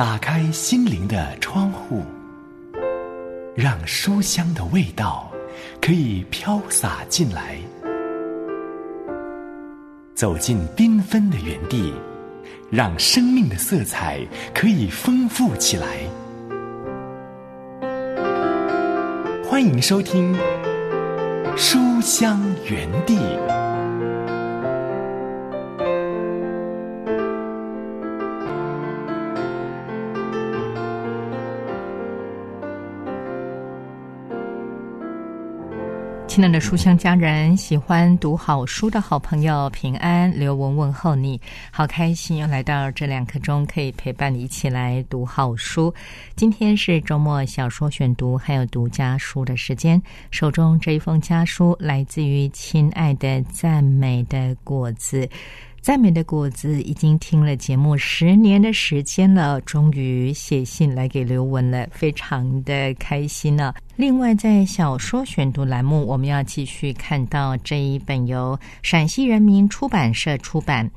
打开心灵的窗户，让书香的味道可以飘洒进来。走进缤纷的园地，让生命的色彩可以丰富起来。欢迎收听《书香园地》。亲爱的书香家人，喜欢读好书的好朋友，平安，刘雯问候你，好开心又来到这两刻钟，可以陪伴你一起来读好书。今天是周末小说选读，还有读家书的时间。手中这一封家书来自于亲爱的赞美的果子。赞美的果子已经听了节目十年的时间了，终于写信来给刘文了，非常的开心呢。另外，在小说选读栏目，我们要继续看到这一本由陕西人民出版社出版。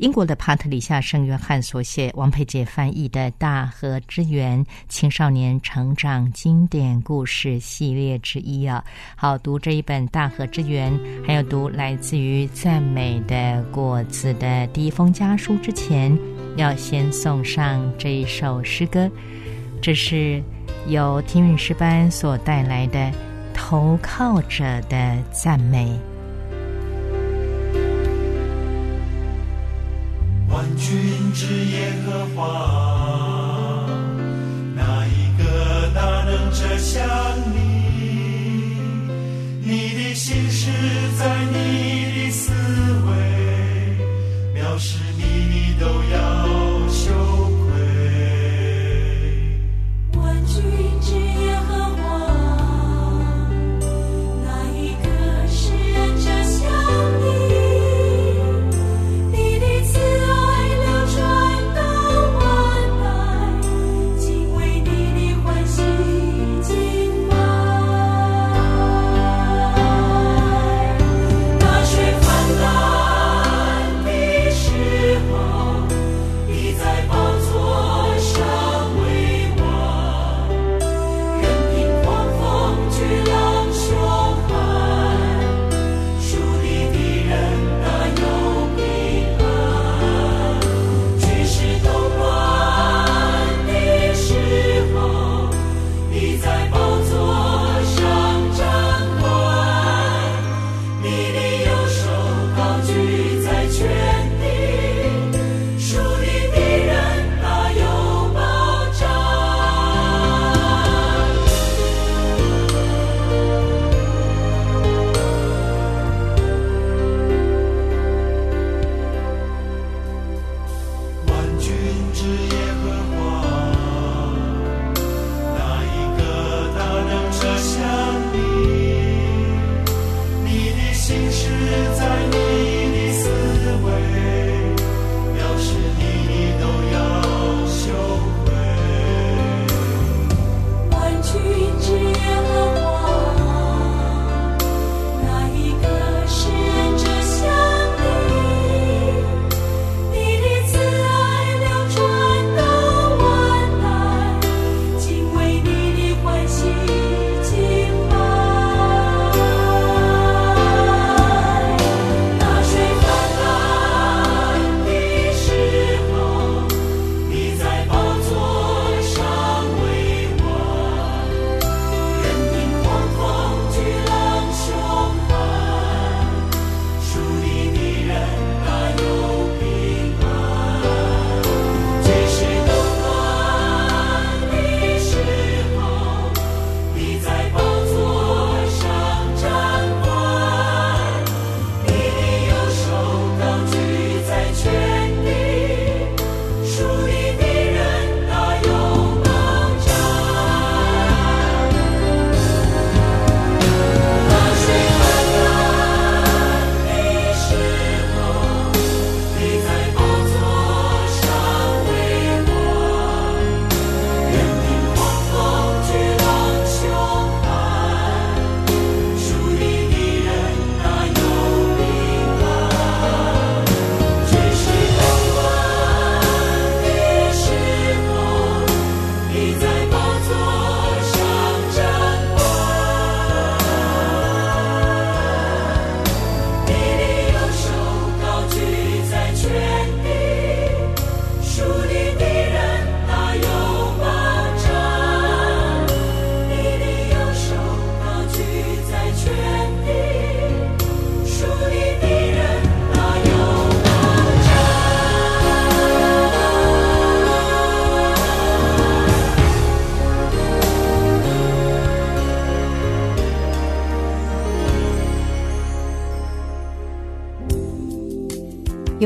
英国的帕特里夏·圣约翰所写，王佩杰翻译的《大河之源》青少年成长经典故事系列之一啊。好，读这一本《大河之源》，还有读来自于赞美的果子的第一封家书之前，要先送上这一首诗歌，这是由天韵诗班所带来的《投靠者的赞美》。万军之耶和华，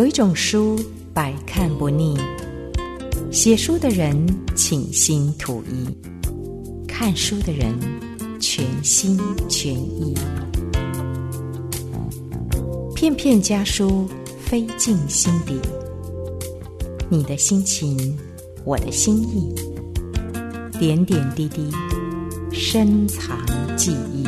有一种书百看不腻，写书的人倾心吐意，看书的人全心全意。片片家书飞进心底，你的心情，我的心意，点点滴滴，深藏记忆。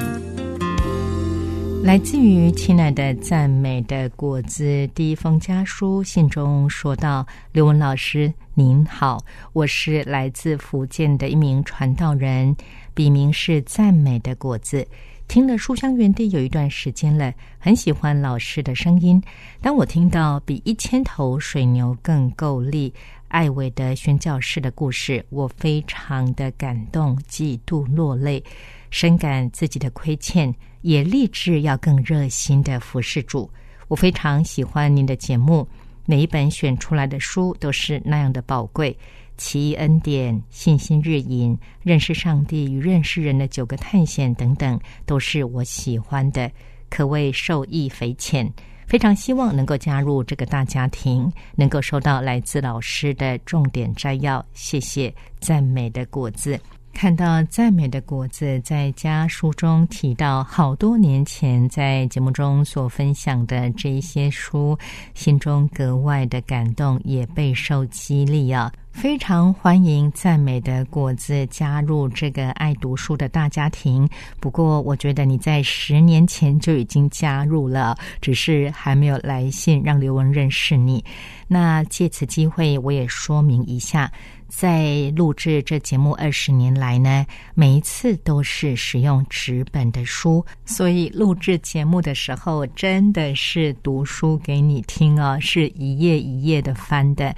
来自于亲爱的赞美的果子第一封家书信中说道：“刘文老师您好，我是来自福建的一名传道人，笔名是赞美的果子。听了书香园地有一段时间了，很喜欢老师的声音。当我听到比一千头水牛更够力艾伟的宣教士的故事，我非常的感动，嫉妒落泪。”深感自己的亏欠，也立志要更热心的服侍主。我非常喜欢您的节目，每一本选出来的书都是那样的宝贵。奇异恩典、信心日饮、认识上帝与认识人的九个探险等等，都是我喜欢的，可谓受益匪浅。非常希望能够加入这个大家庭，能够收到来自老师的重点摘要。谢谢赞美的果子。看到赞美的果子在家书中提到好多年前在节目中所分享的这一些书，心中格外的感动，也备受激励啊！非常欢迎赞美的果子加入这个爱读书的大家庭。不过，我觉得你在十年前就已经加入了，只是还没有来信让刘文认识你。那借此机会，我也说明一下。在录制这节目二十年来呢，每一次都是使用纸本的书，所以录制节目的时候真的是读书给你听哦，是一页一页的翻的，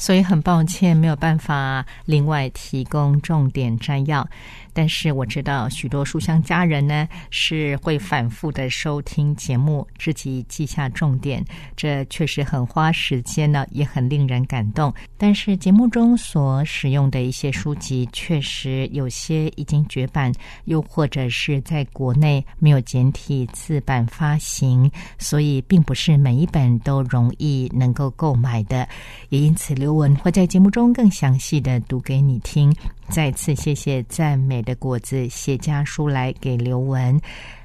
所以很抱歉没有办法另外提供重点摘要。但是我知道许多书香家人呢是会反复的收听节目，自己记下重点，这确实很花时间呢，也很令人感动。但是节目中所使用的一些书籍，确实有些已经绝版，又或者是在国内没有简体字版发行，所以并不是每一本都容易能够购买的。也因此，刘文会在节目中更详细的读给你听。再次谢谢赞美的果子写家书来给刘文，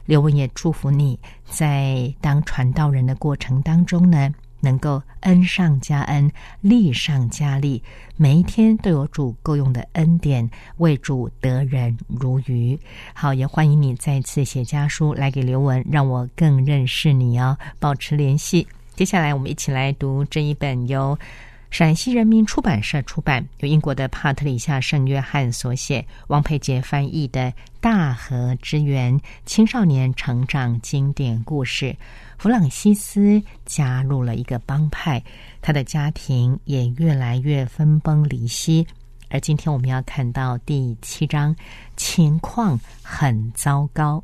刘文也祝福你在当传道人的过程当中呢，能够恩上加恩，利上加利，每一天都有主够用的恩典，为主得人如鱼。好，也欢迎你再次写家书来给刘文，让我更认识你哦，保持联系。接下来我们一起来读这一本由。陕西人民出版社出版，由英国的帕特里夏·圣约翰所写，王佩杰翻译的《大河之源》青少年成长经典故事。弗朗西斯加入了一个帮派，他的家庭也越来越分崩离析。而今天我们要看到第七章，情况很糟糕。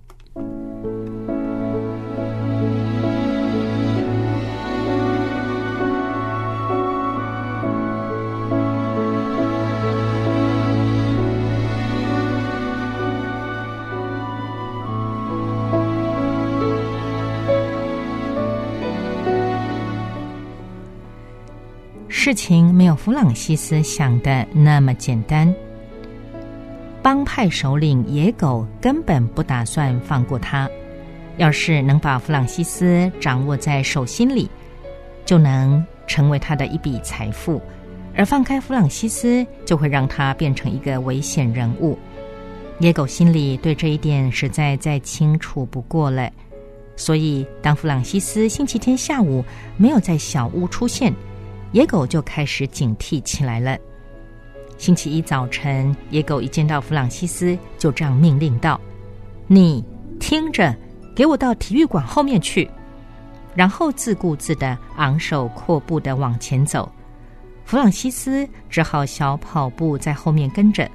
事情没有弗朗西斯想的那么简单。帮派首领野狗根本不打算放过他。要是能把弗朗西斯掌握在手心里，就能成为他的一笔财富；而放开弗朗西斯，就会让他变成一个危险人物。野狗心里对这一点实在再清楚不过了。所以，当弗朗西斯星期天下午没有在小屋出现，野狗就开始警惕起来了。星期一早晨，野狗一见到弗朗西斯，就这样命令道：“你听着，给我到体育馆后面去。”然后自顾自的昂首阔步的往前走。弗朗西斯只好小跑步在后面跟着。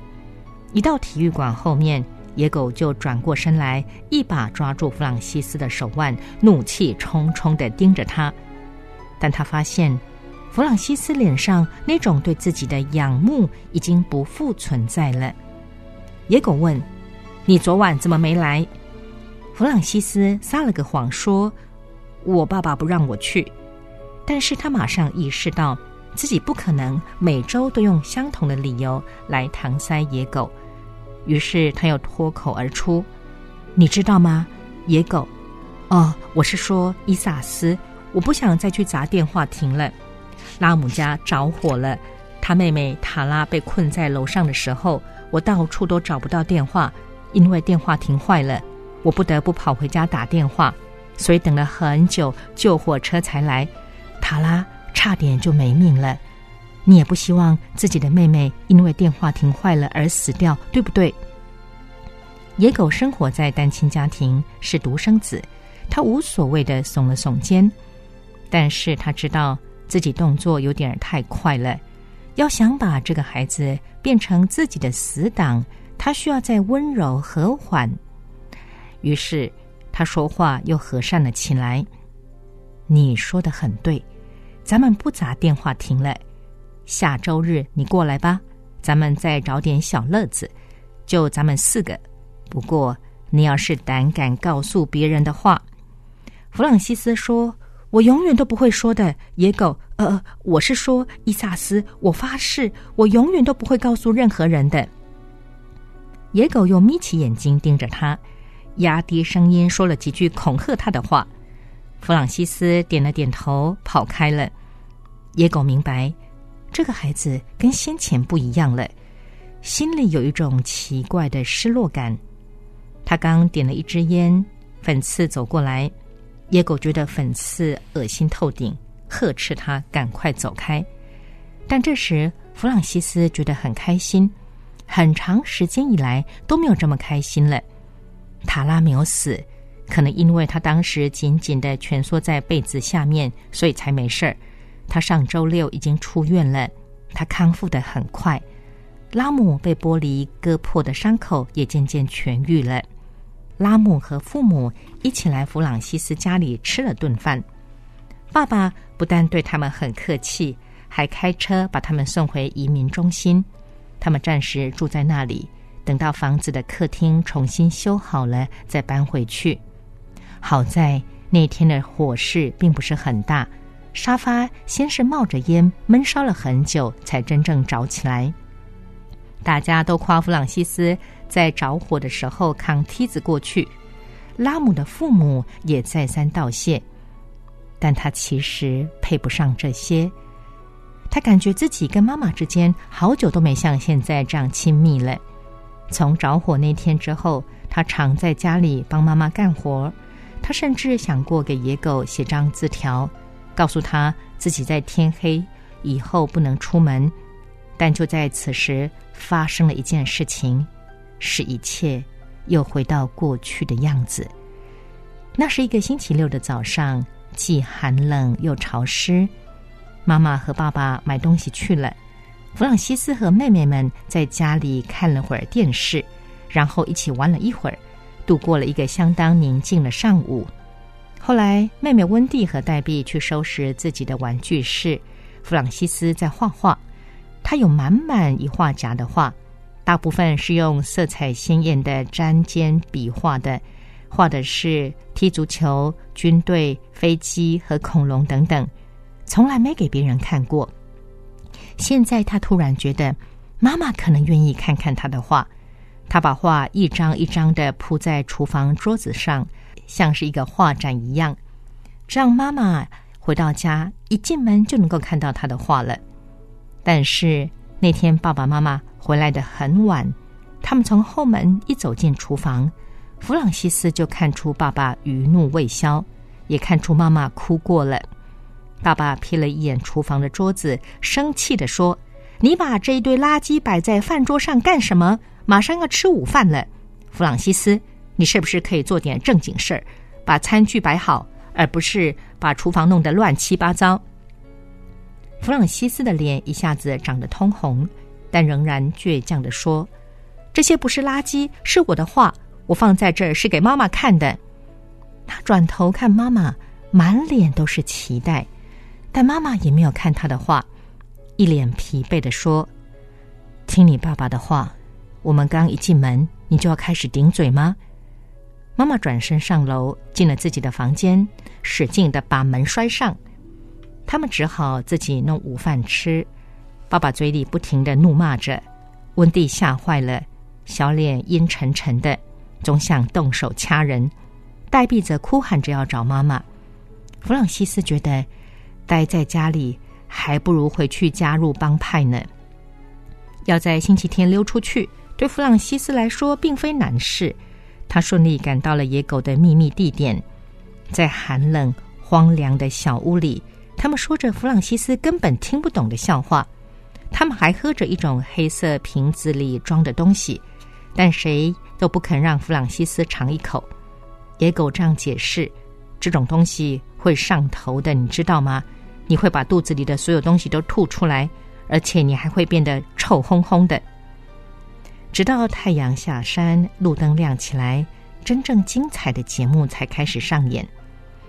一到体育馆后面，野狗就转过身来，一把抓住弗朗西斯的手腕，怒气冲冲的盯着他。但他发现。弗朗西斯脸上那种对自己的仰慕已经不复存在了。野狗问：“你昨晚怎么没来？”弗朗西斯撒了个谎说：“我爸爸不让我去。”但是他马上意识到自己不可能每周都用相同的理由来搪塞野狗，于是他又脱口而出：“你知道吗，野狗？哦，我是说伊萨斯，我不想再去砸电话亭了。拉姆家着火了，他妹妹塔拉被困在楼上的时候，我到处都找不到电话，因为电话亭坏了，我不得不跑回家打电话。”所以等了很久，救火车才来，塔拉差点就没命了。你也不希望自己的妹妹因为电话亭坏了而死掉，对不对？野狗生活在单亲家庭，是独生子，他无所谓的耸了耸肩，但是他知道自己动作有点太快了，要想把这个孩子变成自己的死党，他需要再温柔和缓。于是。他说话又和善了起来。你说的很对，咱们不砸电话亭了。下周日你过来吧，咱们再找点小乐子，就咱们四个。不过你要是胆敢告诉别人的话，弗朗西斯说：“我永远都不会说的。”野狗，呃，我是说伊萨斯，我发誓，我永远都不会告诉任何人的。野狗又眯起眼睛盯着他。压低声音说了几句恐吓他的话，弗朗西斯点了点头，跑开了。野狗明白，这个孩子跟先前不一样了，心里有一种奇怪的失落感。他刚点了一支烟，粉刺走过来，野狗觉得粉刺恶心透顶，呵斥他赶快走开。但这时弗朗西斯觉得很开心，很长时间以来都没有这么开心了。塔拉没有死，可能因为他当时紧紧的蜷缩在被子下面，所以才没事儿。他上周六已经出院了，他康复的很快。拉姆被玻璃割破的伤口也渐渐痊愈了。拉姆和父母一起来弗朗西斯家里吃了顿饭。爸爸不但对他们很客气，还开车把他们送回移民中心。他们暂时住在那里。等到房子的客厅重新修好了，再搬回去。好在那天的火势并不是很大，沙发先是冒着烟，闷烧了很久，才真正着起来。大家都夸弗朗西斯在着火的时候扛梯子过去，拉姆的父母也再三道谢，但他其实配不上这些。他感觉自己跟妈妈之间好久都没像现在这样亲密了。从着火那天之后，他常在家里帮妈妈干活。他甚至想过给野狗写张字条，告诉他自己在天黑以后不能出门。但就在此时，发生了一件事情，使一切又回到过去的样子。那是一个星期六的早上，既寒冷又潮湿。妈妈和爸爸买东西去了。弗朗西斯和妹妹们在家里看了会儿电视，然后一起玩了一会儿，度过了一个相当宁静的上午。后来，妹妹温蒂和黛碧去收拾自己的玩具室，弗朗西斯在画画。他有满满一画夹的画，大部分是用色彩鲜艳的粘尖笔画的，画的是踢足球、军队、飞机和恐龙等等，从来没给别人看过。现在他突然觉得，妈妈可能愿意看看他的画。他把画一张一张的铺在厨房桌子上，像是一个画展一样，这样妈妈回到家一进门就能够看到他的画了。但是那天爸爸妈妈回来的很晚，他们从后门一走进厨房，弗朗西斯就看出爸爸余怒未消，也看出妈妈哭过了。爸爸瞥了一眼厨房的桌子，生气的说：“你把这一堆垃圾摆在饭桌上干什么？马上要吃午饭了，弗朗西斯，你是不是可以做点正经事儿，把餐具摆好，而不是把厨房弄得乱七八糟？”弗朗西斯的脸一下子长得通红，但仍然倔强的说：“这些不是垃圾，是我的画，我放在这儿是给妈妈看的。”他转头看妈妈，满脸都是期待。但妈妈也没有看他的话，一脸疲惫的说：“听你爸爸的话，我们刚一进门，你就要开始顶嘴吗？”妈妈转身上楼，进了自己的房间，使劲的把门摔上。他们只好自己弄午饭吃。爸爸嘴里不停的怒骂着，温蒂吓坏了，小脸阴沉沉的，总想动手掐人。黛碧则哭喊着要找妈妈。弗朗西斯觉得待在家里还不如回去加入帮派呢。要在星期天溜出去，对弗朗西斯来说并非难事。他顺利赶到了野狗的秘密地点，在寒冷荒凉的小屋里，他们说着弗朗西斯根本听不懂的笑话。他们还喝着一种黑色瓶子里装的东西，但谁都不肯让弗朗西斯尝一口。野狗这样解释：“这种东西会上头的，你知道吗？你会把肚子里的所有东西都吐出来，而且你还会变得臭烘烘的。”直到太阳下山，路灯亮起来，真正精彩的节目才开始上演。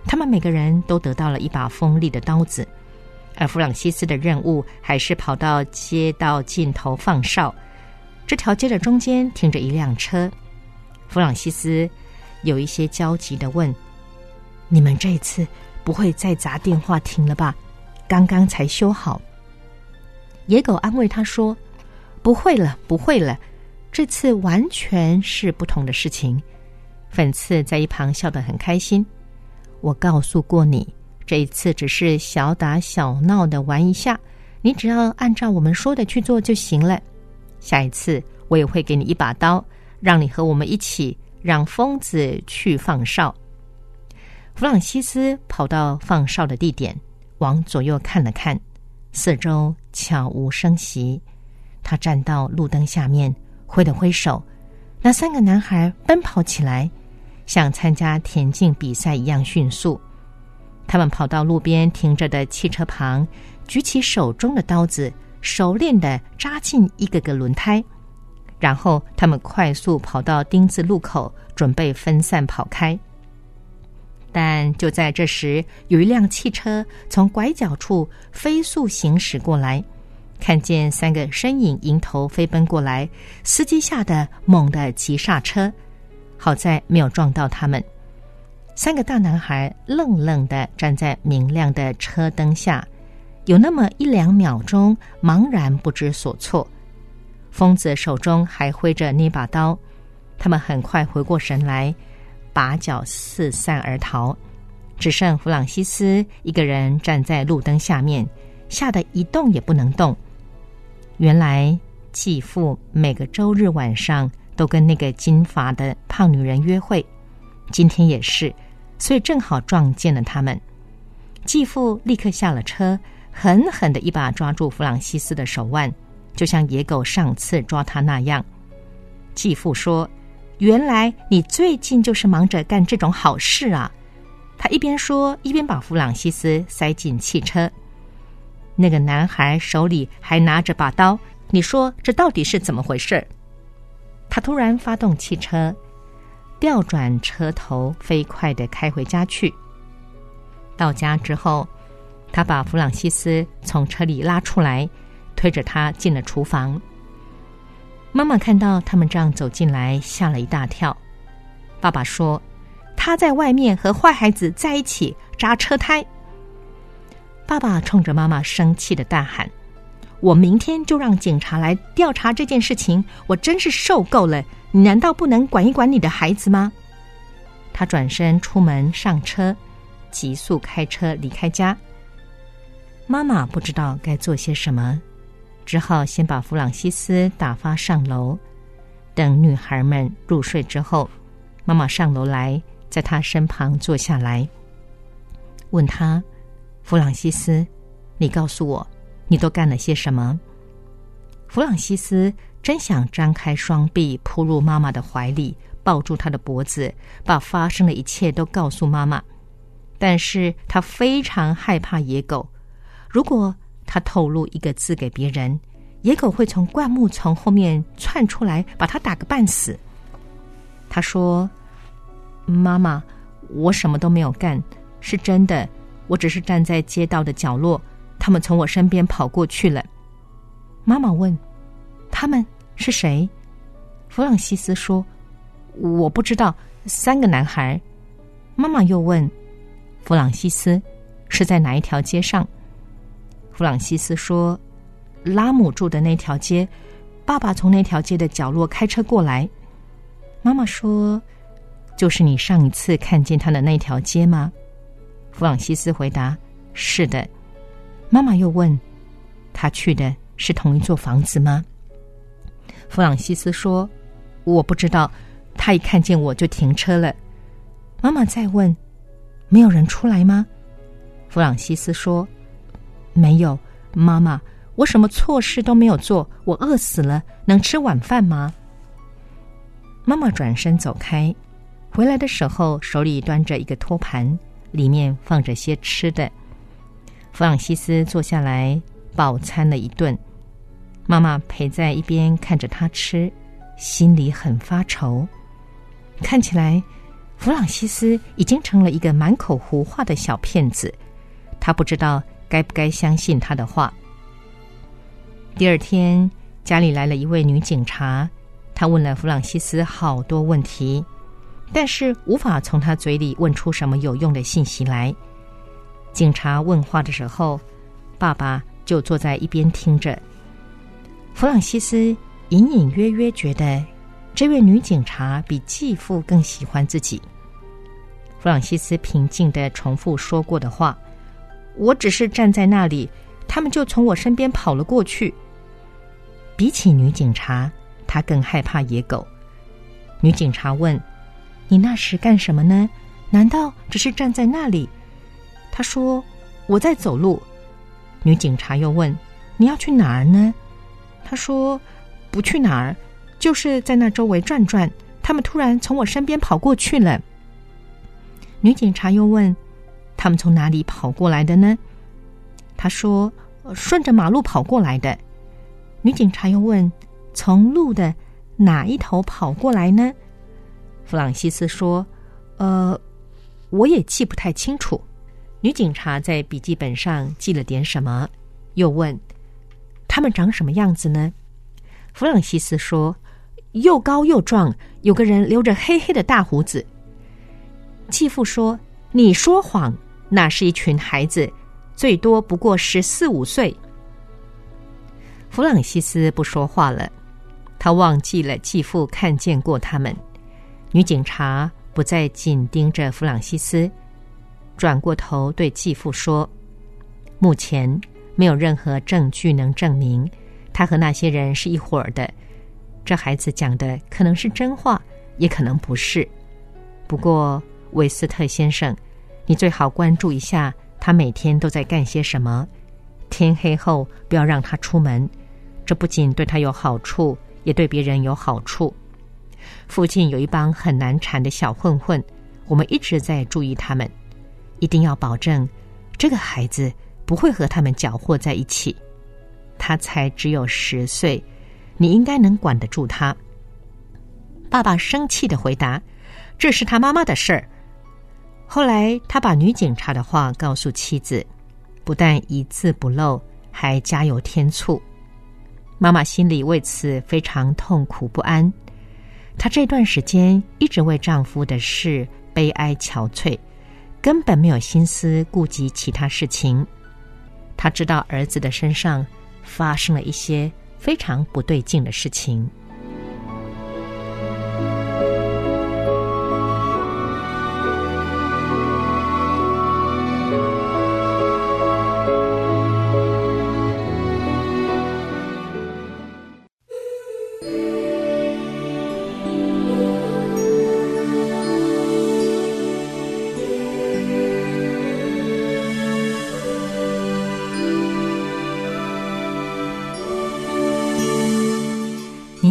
他们每个人都得到了一把锋利的刀子，而弗朗西斯的任务还是跑到街道尽头放哨。这条街的中间停着一辆车，弗朗西斯。有一些焦急的问：“你们这次不会再砸电话亭了吧？刚刚才修好。”野狗安慰他说：“不会了，不会了，这次完全是不同的事情。”粉刺在一旁笑得很开心。我告诉过你，这一次只是小打小闹的玩一下，你只要按照我们说的去做就行了。下一次我也会给你一把刀，让你和我们一起。让疯子去放哨。弗朗西斯跑到放哨的地点，往左右看了看，四周悄无声息。他站到路灯下面，挥了挥手，那三个男孩奔跑起来，像参加田径比赛一样迅速。他们跑到路边停着的汽车旁，举起手中的刀子，熟练的扎进一个个轮胎。然后他们快速跑到丁字路口，准备分散跑开。但就在这时，有一辆汽车从拐角处飞速行驶过来，看见三个身影迎头飞奔过来，司机吓得猛地急刹车，好在没有撞到他们。三个大男孩愣愣的站在明亮的车灯下，有那么一两秒钟茫然不知所措。疯子手中还挥着那把刀，他们很快回过神来，拔脚四散而逃，只剩弗朗西斯一个人站在路灯下面，吓得一动也不能动。原来继父每个周日晚上都跟那个金发的胖女人约会，今天也是，所以正好撞见了他们。继父立刻下了车，狠狠的一把抓住弗朗西斯的手腕。就像野狗上次抓他那样，继父说：“原来你最近就是忙着干这种好事啊！”他一边说，一边把弗朗西斯塞进汽车。那个男孩手里还拿着把刀，你说这到底是怎么回事？他突然发动汽车，调转车头，飞快的开回家去。到家之后，他把弗朗西斯从车里拉出来。推着他进了厨房。妈妈看到他们这样走进来，吓了一大跳。爸爸说：“他在外面和坏孩子在一起扎车胎。”爸爸冲着妈妈生气的大喊：“我明天就让警察来调查这件事情！我真是受够了！你难道不能管一管你的孩子吗？”他转身出门上车，急速开车离开家。妈妈不知道该做些什么。只好先把弗朗西斯打发上楼，等女孩们入睡之后，妈妈上楼来，在她身旁坐下来，问她：“弗朗西斯，你告诉我，你都干了些什么？”弗朗西斯真想张开双臂扑入妈妈的怀里，抱住她的脖子，把发生的一切都告诉妈妈，但是他非常害怕野狗，如果。他透露一个字给别人，野狗会从灌木丛后面窜出来，把他打个半死。他说：“妈妈，我什么都没有干，是真的，我只是站在街道的角落，他们从我身边跑过去了。”妈妈问：“他们是谁？”弗朗西斯说：“我不知道，三个男孩。”妈妈又问：“弗朗西斯是在哪一条街上？”弗朗西斯说：“拉姆住的那条街，爸爸从那条街的角落开车过来。”妈妈说：“就是你上一次看见他的那条街吗？”弗朗西斯回答：“是的。”妈妈又问：“他去的是同一座房子吗？”弗朗西斯说：“我不知道。”他一看见我就停车了。妈妈再问：“没有人出来吗？”弗朗西斯说：“没有，妈妈，我什么错事都没有做。我饿死了，能吃晚饭吗？”妈妈转身走开，回来的时候手里端着一个托盘，里面放着些吃的。弗朗西斯坐下来饱餐了一顿，妈妈陪在一边看着他吃，心里很发愁。看起来，弗朗西斯已经成了一个满口胡话的小骗子。他不知道该不该相信他的话。第二天，家里来了一位女警察，她问了弗朗西斯好多问题，但是无法从他嘴里问出什么有用的信息来。警察问话的时候，爸爸就坐在一边听着。弗朗西斯隐隐约约觉得。这位女警察比继父更喜欢自己。弗朗西斯平静的重复说过的话：“我只是站在那里，他们就从我身边跑了过去。”比起女警察，他更害怕野狗。女警察问：“你那时干什么呢？难道只是站在那里？”他说：“我在走路。”女警察又问：“你要去哪儿呢？”他说：“不去哪儿。”就是在那周围转转，他们突然从我身边跑过去了。女警察又问：“他们从哪里跑过来的呢？”他说：“顺着马路跑过来的。”女警察又问：“从路的哪一头跑过来呢？”弗朗西斯说：“呃，我也记不太清楚。”女警察在笔记本上记了点什么，又问：“他们长什么样子呢？”弗朗西斯说。又高又壮，有个人留着黑黑的大胡子。继父说：“你说谎，那是一群孩子，最多不过十四五岁。”弗朗西斯不说话了，他忘记了继父看见过他们。女警察不再紧盯着弗朗西斯，转过头对继父说：“目前没有任何证据能证明他和那些人是一伙的。”这孩子讲的可能是真话，也可能不是。不过，韦斯特先生，你最好关注一下他每天都在干些什么。天黑后不要让他出门，这不仅对他有好处，也对别人有好处。附近有一帮很难缠的小混混，我们一直在注意他们，一定要保证这个孩子不会和他们搅和在一起。他才只有十岁。你应该能管得住他。爸爸生气的回答：“这是他妈妈的事儿。”后来，他把女警察的话告诉妻子，不但一字不漏，还加油添醋。妈妈心里为此非常痛苦不安。她这段时间一直为丈夫的事悲哀憔悴，根本没有心思顾及其他事情。他知道儿子的身上发生了一些。非常不对劲的事情。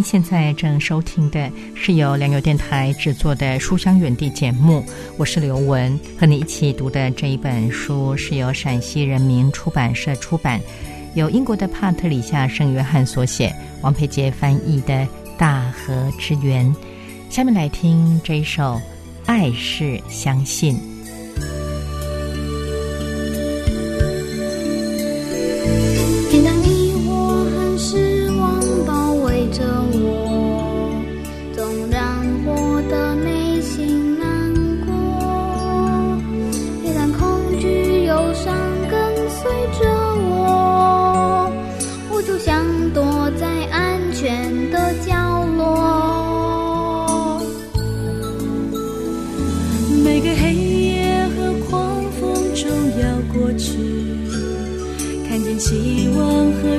现在正收听的是由良友电台制作的《书香远地》节目，我是刘雯，和你一起读的这一本书是由陕西人民出版社出版，由英国的帕特里夏圣约翰所写，王培杰翻译的《大河之源》。下面来听这一首《爱是相信》。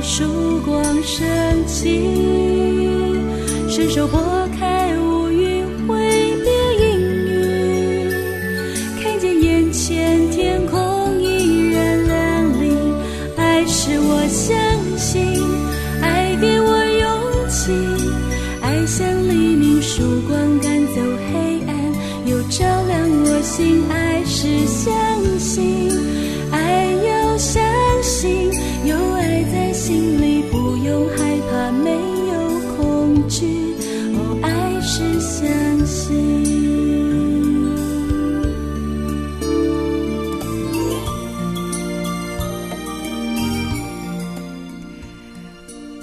曙光升起，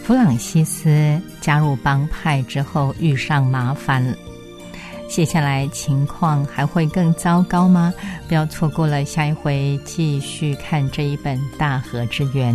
弗朗西斯加入帮派之后遇上麻烦，接下来情况还会更糟糕吗？不要错过了下一回，继续看这一本《大河之源》。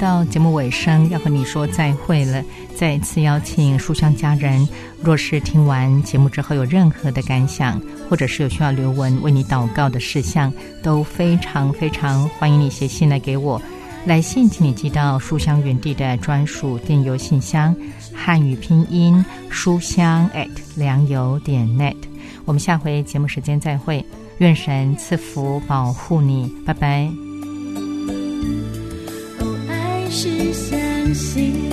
到节目尾声，要和你说再会了。再一次邀请书香家人，若是听完节目之后有任何的感想，或者是有需要刘文为你祷告的事项，都非常非常欢迎你写信来给我。来信请你寄到书香园地的专属电邮信箱，汉语拼音书香 at 良友点 net。我们下回节目时间再会，愿神赐福保护你，拜拜。是相信。